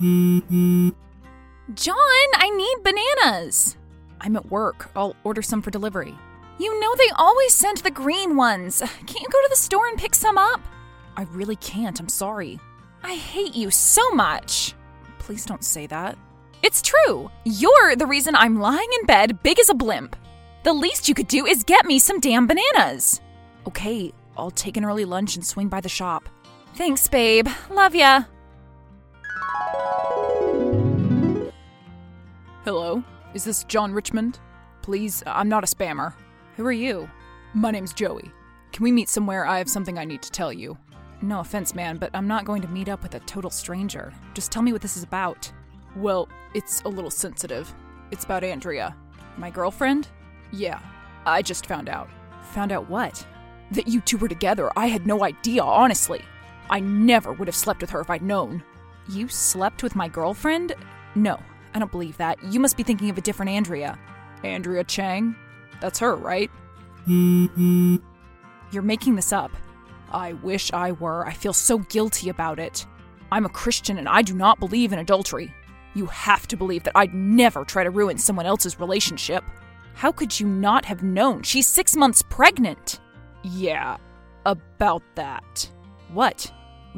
John, I need bananas. I'm at work. I'll order some for delivery. You know they always send the green ones. Can't you go to the store and pick some up? I really can't. I'm sorry. I hate you so much. Please don't say that. It's true. You're the reason I'm lying in bed big as a blimp. The least you could do is get me some damn bananas. Okay, I'll take an early lunch and swing by the shop. Thanks, babe. Love ya. Hello, is this John Richmond? Please, uh, I'm not a spammer. Who are you? My name's Joey. Can we meet somewhere? I have something I need to tell you. No offense, man, but I'm not going to meet up with a total stranger. Just tell me what this is about. Well, it's a little sensitive. It's about Andrea. My girlfriend? Yeah, I just found out. Found out what? That you two were together. I had no idea, honestly. I never would have slept with her if I'd known. You slept with my girlfriend? No, I don't believe that. You must be thinking of a different Andrea. Andrea Chang? That's her, right? You're making this up. I wish I were. I feel so guilty about it. I'm a Christian and I do not believe in adultery. You have to believe that I'd never try to ruin someone else's relationship. How could you not have known? She's six months pregnant. Yeah, about that. What?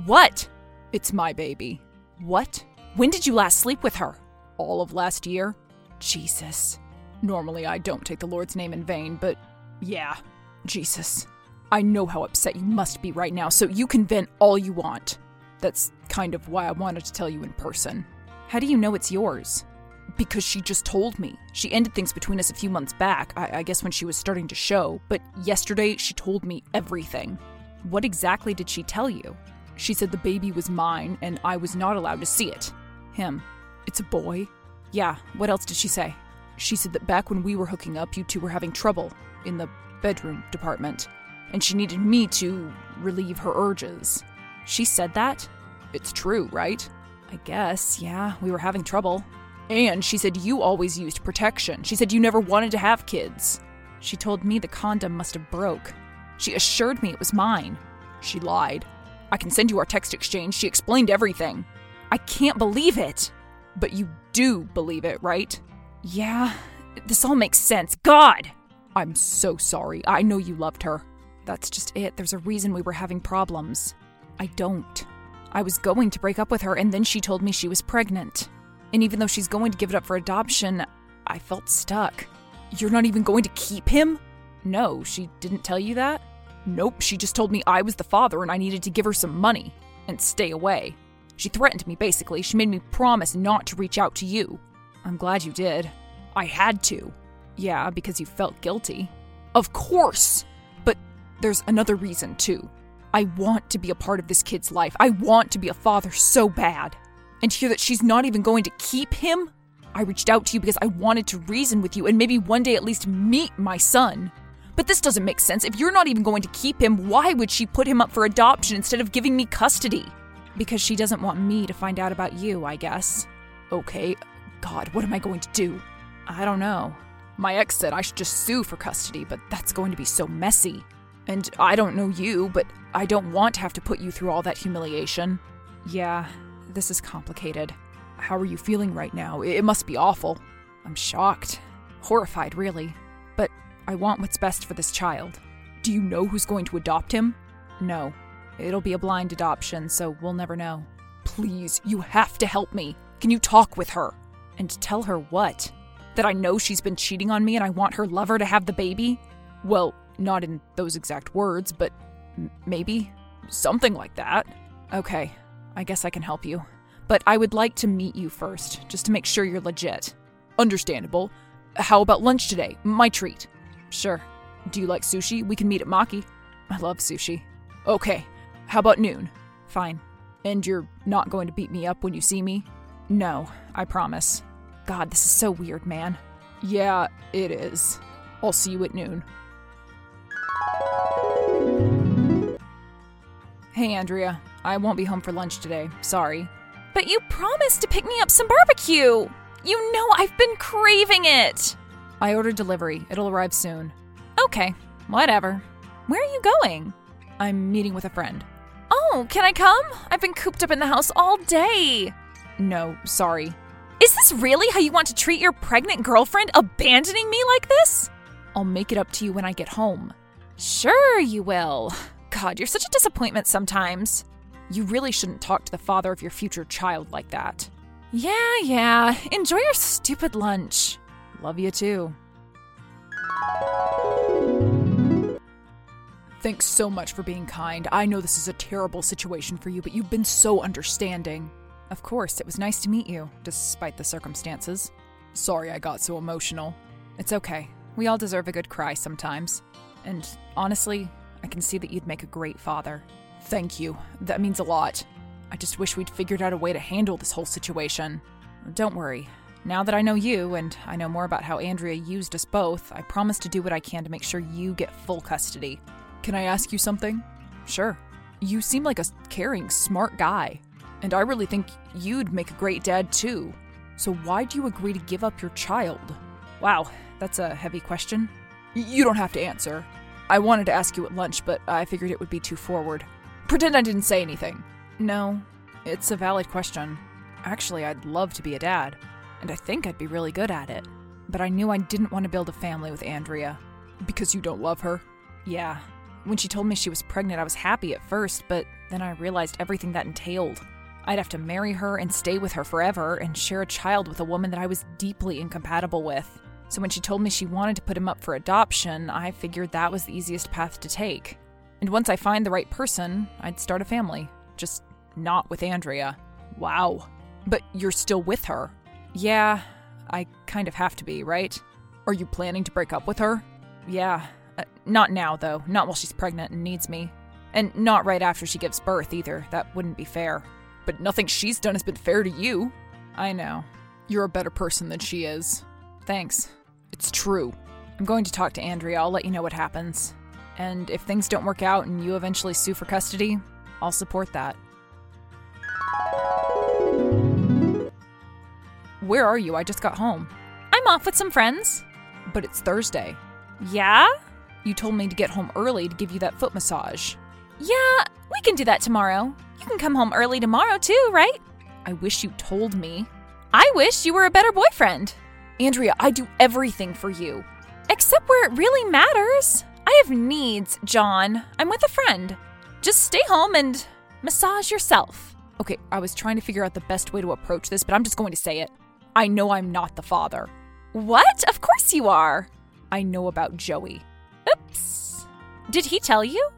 What? It's my baby. What? When did you last sleep with her? All of last year. Jesus. Normally, I don't take the Lord's name in vain, but yeah, Jesus. I know how upset you must be right now, so you can vent all you want. That's kind of why I wanted to tell you in person. How do you know it's yours? Because she just told me. She ended things between us a few months back, I, I guess when she was starting to show, but yesterday she told me everything. What exactly did she tell you? She said the baby was mine and I was not allowed to see it. Him. It's a boy. Yeah, what else did she say? She said that back when we were hooking up, you two were having trouble in the bedroom department, and she needed me to relieve her urges. She said that? It's true, right? I guess, yeah, we were having trouble. And she said you always used protection. She said you never wanted to have kids. She told me the condom must have broke. She assured me it was mine. She lied. I can send you our text exchange. She explained everything. I can't believe it. But you do believe it, right? Yeah, this all makes sense. God! I'm so sorry. I know you loved her. That's just it. There's a reason we were having problems. I don't. I was going to break up with her, and then she told me she was pregnant. And even though she's going to give it up for adoption, I felt stuck. You're not even going to keep him? No, she didn't tell you that? Nope, she just told me I was the father and I needed to give her some money and stay away. She threatened me, basically. She made me promise not to reach out to you. I'm glad you did. I had to. Yeah, because you felt guilty. Of course! But there's another reason, too. I want to be a part of this kid's life. I want to be a father so bad. And to hear that she's not even going to keep him? I reached out to you because I wanted to reason with you and maybe one day at least meet my son. But this doesn't make sense. If you're not even going to keep him, why would she put him up for adoption instead of giving me custody? Because she doesn't want me to find out about you, I guess. Okay. God, what am I going to do? I don't know. My ex said I should just sue for custody, but that's going to be so messy. And I don't know you, but I don't want to have to put you through all that humiliation. Yeah, this is complicated. How are you feeling right now? It must be awful. I'm shocked. Horrified, really. I want what's best for this child. Do you know who's going to adopt him? No. It'll be a blind adoption, so we'll never know. Please, you have to help me. Can you talk with her? And tell her what? That I know she's been cheating on me and I want her lover to have the baby? Well, not in those exact words, but m- maybe something like that. Okay, I guess I can help you. But I would like to meet you first, just to make sure you're legit. Understandable. How about lunch today? My treat. Sure. Do you like sushi? We can meet at Maki. I love sushi. Okay. How about noon? Fine. And you're not going to beat me up when you see me? No, I promise. God, this is so weird, man. Yeah, it is. I'll see you at noon. Hey, Andrea. I won't be home for lunch today. Sorry. But you promised to pick me up some barbecue. You know I've been craving it. I ordered delivery. It'll arrive soon. Okay, whatever. Where are you going? I'm meeting with a friend. Oh, can I come? I've been cooped up in the house all day. No, sorry. Is this really how you want to treat your pregnant girlfriend, abandoning me like this? I'll make it up to you when I get home. Sure, you will. God, you're such a disappointment sometimes. You really shouldn't talk to the father of your future child like that. Yeah, yeah. Enjoy your stupid lunch. Love you too. Thanks so much for being kind. I know this is a terrible situation for you, but you've been so understanding. Of course, it was nice to meet you, despite the circumstances. Sorry I got so emotional. It's okay. We all deserve a good cry sometimes. And honestly, I can see that you'd make a great father. Thank you. That means a lot. I just wish we'd figured out a way to handle this whole situation. Don't worry. Now that I know you, and I know more about how Andrea used us both, I promise to do what I can to make sure you get full custody. Can I ask you something? Sure. You seem like a caring, smart guy. And I really think you'd make a great dad too. So why do you agree to give up your child? Wow, that's a heavy question. You don't have to answer. I wanted to ask you at lunch, but I figured it would be too forward. Pretend I didn't say anything. No, it's a valid question. Actually, I'd love to be a dad, and I think I'd be really good at it. But I knew I didn't want to build a family with Andrea. Because you don't love her? Yeah, when she told me she was pregnant, I was happy at first, but then I realized everything that entailed. I'd have to marry her and stay with her forever and share a child with a woman that I was deeply incompatible with. So when she told me she wanted to put him up for adoption, I figured that was the easiest path to take. And once I find the right person, I'd start a family. Just not with Andrea. Wow. But you're still with her. Yeah, I kind of have to be, right? Are you planning to break up with her? Yeah, uh, not now, though. Not while she's pregnant and needs me. And not right after she gives birth, either. That wouldn't be fair. But nothing she's done has been fair to you. I know. You're a better person than she is. Thanks. It's true. I'm going to talk to Andrea. I'll let you know what happens. And if things don't work out and you eventually sue for custody, I'll support that. Where are you? I just got home. I'm off with some friends. But it's Thursday. Yeah? You told me to get home early to give you that foot massage. Yeah, we can do that tomorrow. You can come home early tomorrow too, right? I wish you told me. I wish you were a better boyfriend. Andrea, I do everything for you. Except where it really matters. I have needs, John. I'm with a friend. Just stay home and massage yourself. Okay, I was trying to figure out the best way to approach this, but I'm just going to say it. I know I'm not the father. What? Of course you are. I know about Joey. Oops. Did he tell you?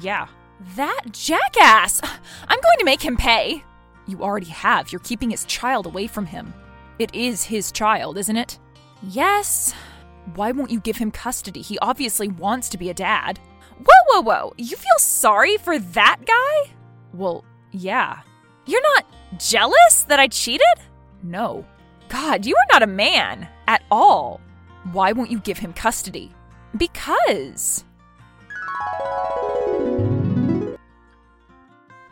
Yeah. That jackass! I'm going to make him pay. You already have. You're keeping his child away from him. It is his child, isn't it? Yes. Why won't you give him custody? He obviously wants to be a dad. Whoa, whoa, whoa. You feel sorry for that guy? Well, yeah. You're not jealous that I cheated? No. God, you are not a man at all. Why won't you give him custody? Because.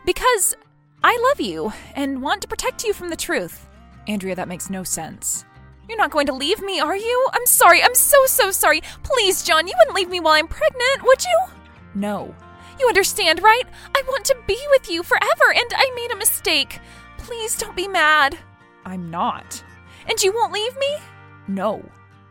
Because I love you and want to protect you from the truth. Andrea, that makes no sense. You're not going to leave me, are you? I'm sorry. I'm so, so sorry. Please, John, you wouldn't leave me while I'm pregnant, would you? No. You understand, right? I want to be with you forever, and I made a mistake. Please don't be mad. I'm not. And you won't leave me? No.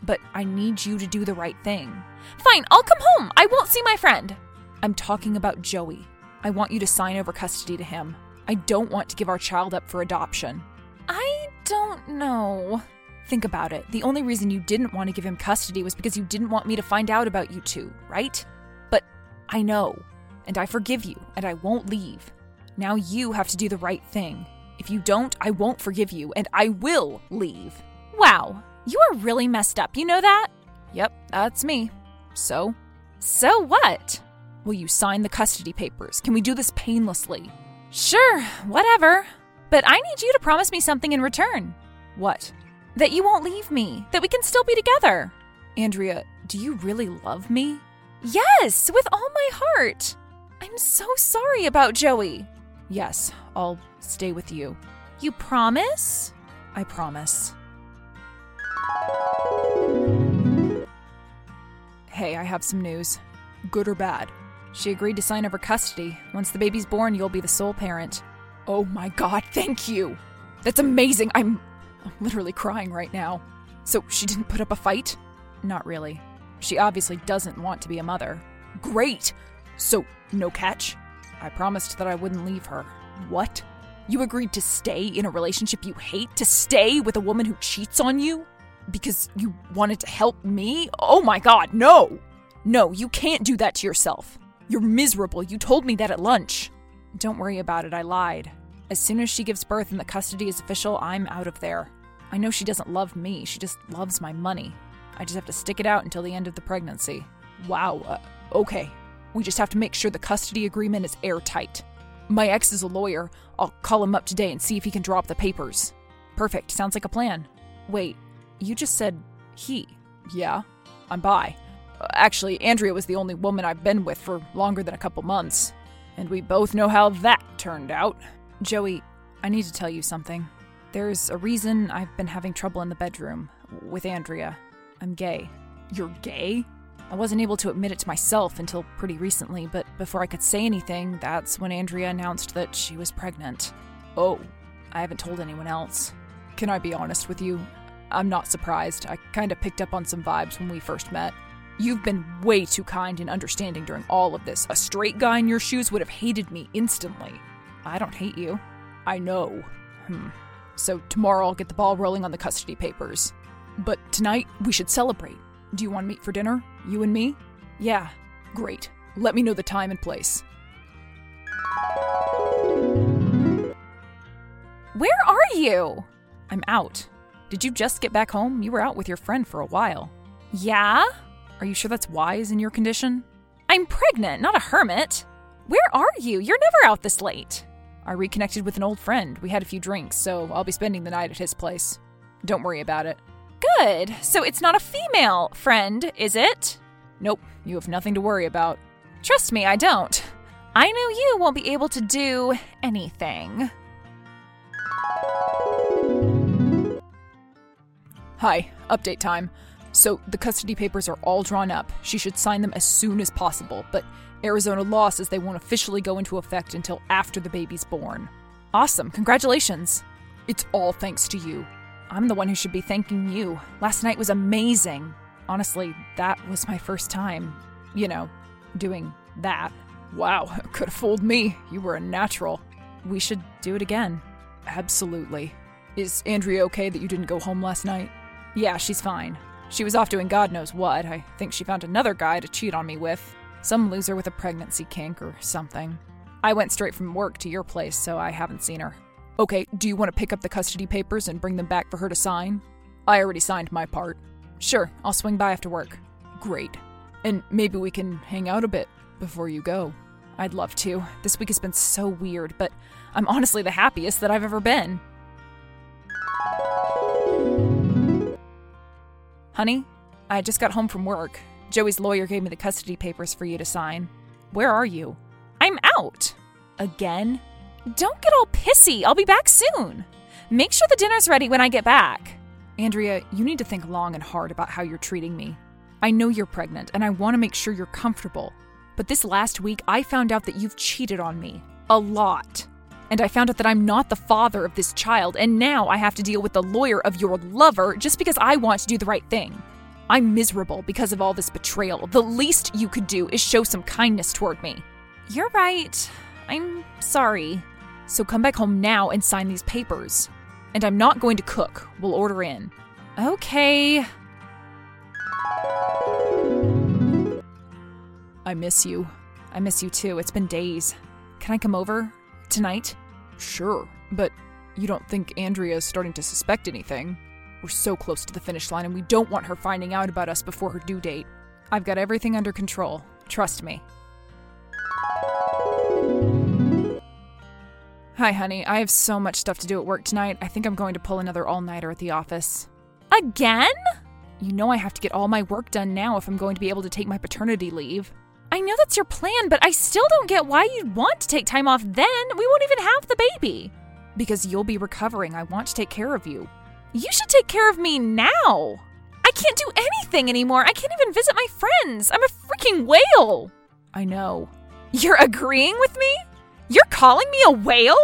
But I need you to do the right thing. Fine, I'll come home. I won't see my friend. I'm talking about Joey. I want you to sign over custody to him. I don't want to give our child up for adoption. I don't know. Think about it. The only reason you didn't want to give him custody was because you didn't want me to find out about you two, right? But I know, and I forgive you, and I won't leave. Now you have to do the right thing. If you don't, I won't forgive you, and I will leave. Wow, you are really messed up, you know that? Yep, that's me. So? So what? Will you sign the custody papers? Can we do this painlessly? Sure, whatever. But I need you to promise me something in return. What? That you won't leave me, that we can still be together. Andrea, do you really love me? Yes, with all my heart. I'm so sorry about Joey. Yes, I'll stay with you. You promise? I promise. Hey, I have some news. Good or bad? She agreed to sign over custody. Once the baby's born, you'll be the sole parent. Oh my god, thank you! That's amazing. I'm, I'm literally crying right now. So she didn't put up a fight? Not really. She obviously doesn't want to be a mother. Great! So, no catch? I promised that I wouldn't leave her. What? You agreed to stay in a relationship you hate? To stay with a woman who cheats on you? Because you wanted to help me? Oh my god, no! No, you can't do that to yourself. You're miserable. You told me that at lunch. Don't worry about it, I lied. As soon as she gives birth and the custody is official, I'm out of there. I know she doesn't love me, she just loves my money. I just have to stick it out until the end of the pregnancy. Wow, uh, okay. We just have to make sure the custody agreement is airtight. My ex is a lawyer. I'll call him up today and see if he can draw up the papers. Perfect, sounds like a plan. Wait, you just said he. Yeah, I'm bi. Uh, actually, Andrea was the only woman I've been with for longer than a couple months. And we both know how that turned out. Joey, I need to tell you something. There's a reason I've been having trouble in the bedroom with Andrea. I'm gay. You're gay? I wasn't able to admit it to myself until pretty recently, but before I could say anything, that's when Andrea announced that she was pregnant. Oh, I haven't told anyone else. Can I be honest with you? I'm not surprised. I kind of picked up on some vibes when we first met. You've been way too kind and understanding during all of this. A straight guy in your shoes would have hated me instantly. I don't hate you. I know. Hmm. So tomorrow I'll get the ball rolling on the custody papers. But tonight we should celebrate. Do you want to meet for dinner? You and me? Yeah. Great. Let me know the time and place. Where are you? I'm out. Did you just get back home? You were out with your friend for a while. Yeah? Are you sure that's wise in your condition? I'm pregnant, not a hermit. Where are you? You're never out this late. I reconnected with an old friend. We had a few drinks, so I'll be spending the night at his place. Don't worry about it. Good. So it's not a female friend, is it? Nope, you have nothing to worry about. Trust me, I don't. I know you won't be able to do anything. Hi, update time. So the custody papers are all drawn up. She should sign them as soon as possible, but Arizona law says they won't officially go into effect until after the baby's born. Awesome, congratulations. It's all thanks to you. I'm the one who should be thanking you. Last night was amazing. Honestly, that was my first time, you know, doing that. Wow, could have fooled me. You were a natural. We should do it again. Absolutely. Is Andrea okay that you didn't go home last night? Yeah, she's fine. She was off doing God knows what. I think she found another guy to cheat on me with. Some loser with a pregnancy kink or something. I went straight from work to your place, so I haven't seen her. Okay, do you want to pick up the custody papers and bring them back for her to sign? I already signed my part. Sure, I'll swing by after work. Great. And maybe we can hang out a bit before you go. I'd love to. This week has been so weird, but I'm honestly the happiest that I've ever been. Honey, I just got home from work. Joey's lawyer gave me the custody papers for you to sign. Where are you? I'm out. Again? Don't get all pissy. I'll be back soon. Make sure the dinner's ready when I get back. Andrea, you need to think long and hard about how you're treating me. I know you're pregnant, and I want to make sure you're comfortable. But this last week, I found out that you've cheated on me. A lot. And I found out that I'm not the father of this child, and now I have to deal with the lawyer of your lover just because I want to do the right thing. I'm miserable because of all this betrayal. The least you could do is show some kindness toward me. You're right. I'm sorry. So come back home now and sign these papers. And I'm not going to cook. We'll order in. Okay. I miss you. I miss you too. It's been days. Can I come over? Tonight? Sure, but you don't think Andrea is starting to suspect anything? We're so close to the finish line and we don't want her finding out about us before her due date. I've got everything under control. Trust me. Hi, honey. I have so much stuff to do at work tonight. I think I'm going to pull another all nighter at the office. Again? You know I have to get all my work done now if I'm going to be able to take my paternity leave. I know that's your plan, but I still don't get why you'd want to take time off then. We won't even have the baby. Because you'll be recovering. I want to take care of you. You should take care of me now. I can't do anything anymore. I can't even visit my friends. I'm a freaking whale. I know. You're agreeing with me? You're calling me a whale?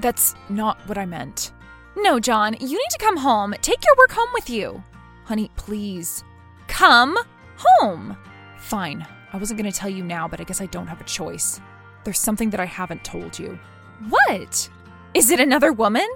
That's not what I meant. No, John, you need to come home. Take your work home with you. Honey, please. Come home. Fine. I wasn't going to tell you now, but I guess I don't have a choice. There's something that I haven't told you. What? Is it another woman?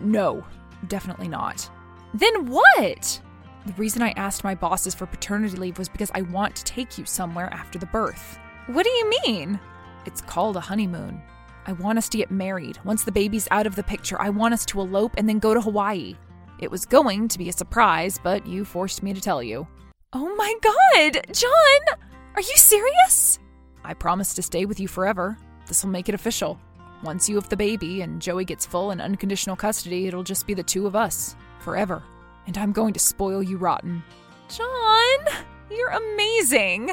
No, definitely not. Then what? The reason I asked my bosses for paternity leave was because I want to take you somewhere after the birth. What do you mean? It's called a honeymoon. I want us to get married. Once the baby's out of the picture, I want us to elope and then go to Hawaii. It was going to be a surprise, but you forced me to tell you. Oh my god! John! Are you serious? I promise to stay with you forever. This will make it official. Once you have the baby and Joey gets full and unconditional custody, it'll just be the two of us. Forever. And I'm going to spoil you rotten. John! You're amazing!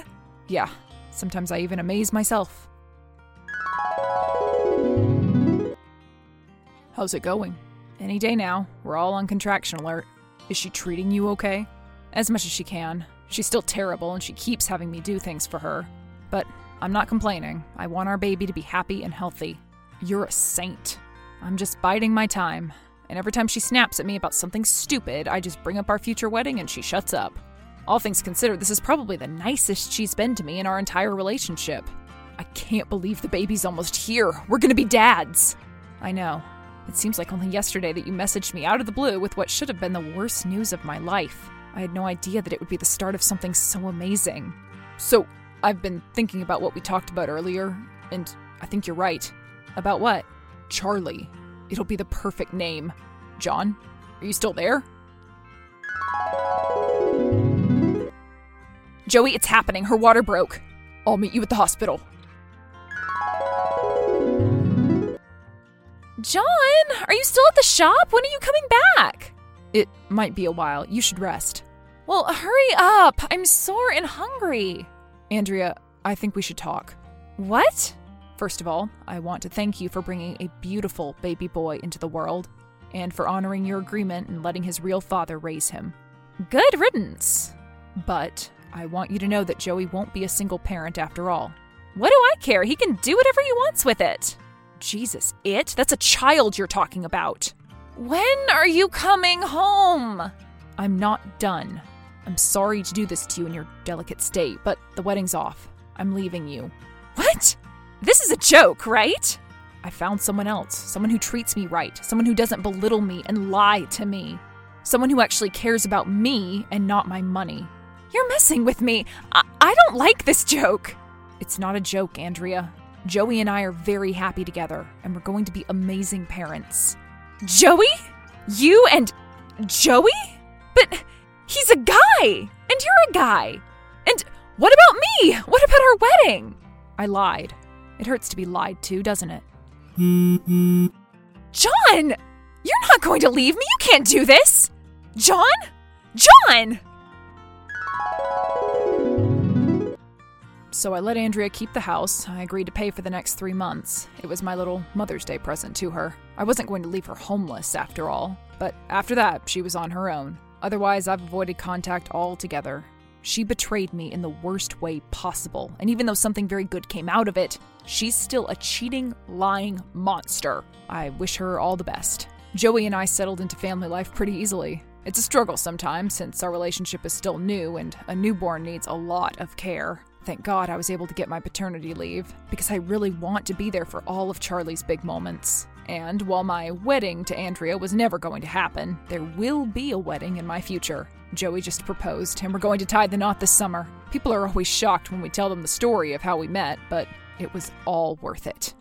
Yeah, sometimes I even amaze myself. How's it going? Any day now. We're all on contraction alert. Is she treating you okay? As much as she can. She's still terrible and she keeps having me do things for her. But I'm not complaining. I want our baby to be happy and healthy. You're a saint. I'm just biding my time. And every time she snaps at me about something stupid, I just bring up our future wedding and she shuts up. All things considered, this is probably the nicest she's been to me in our entire relationship. I can't believe the baby's almost here. We're gonna be dads. I know. It seems like only yesterday that you messaged me out of the blue with what should have been the worst news of my life. I had no idea that it would be the start of something so amazing. So, I've been thinking about what we talked about earlier, and I think you're right. About what? Charlie. It'll be the perfect name. John, are you still there? Joey, it's happening. Her water broke. I'll meet you at the hospital. John, are you still at the shop? When are you coming back? It might be a while. You should rest. Well, hurry up. I'm sore and hungry. Andrea, I think we should talk. What? First of all, I want to thank you for bringing a beautiful baby boy into the world and for honoring your agreement and letting his real father raise him. Good riddance. But I want you to know that Joey won't be a single parent after all. What do I care? He can do whatever he wants with it. Jesus, it? That's a child you're talking about. When are you coming home? I'm not done. I'm sorry to do this to you in your delicate state, but the wedding's off. I'm leaving you. What? This is a joke, right? I found someone else, someone who treats me right, someone who doesn't belittle me and lie to me, someone who actually cares about me and not my money. You're messing with me. I, I don't like this joke. It's not a joke, Andrea. Joey and I are very happy together, and we're going to be amazing parents. Joey? You and Joey? But he's a guy, and you're a guy. And what about me? What about our wedding? I lied. It hurts to be lied to, doesn't it? John! You're not going to leave me. You can't do this. John? John! So I let Andrea keep the house. I agreed to pay for the next three months. It was my little Mother's Day present to her. I wasn't going to leave her homeless, after all. But after that, she was on her own. Otherwise, I've avoided contact altogether. She betrayed me in the worst way possible, and even though something very good came out of it, she's still a cheating, lying monster. I wish her all the best. Joey and I settled into family life pretty easily. It's a struggle sometimes since our relationship is still new and a newborn needs a lot of care. Thank God I was able to get my paternity leave, because I really want to be there for all of Charlie's big moments. And while my wedding to Andrea was never going to happen, there will be a wedding in my future. Joey just proposed, and we're going to tie the knot this summer. People are always shocked when we tell them the story of how we met, but it was all worth it.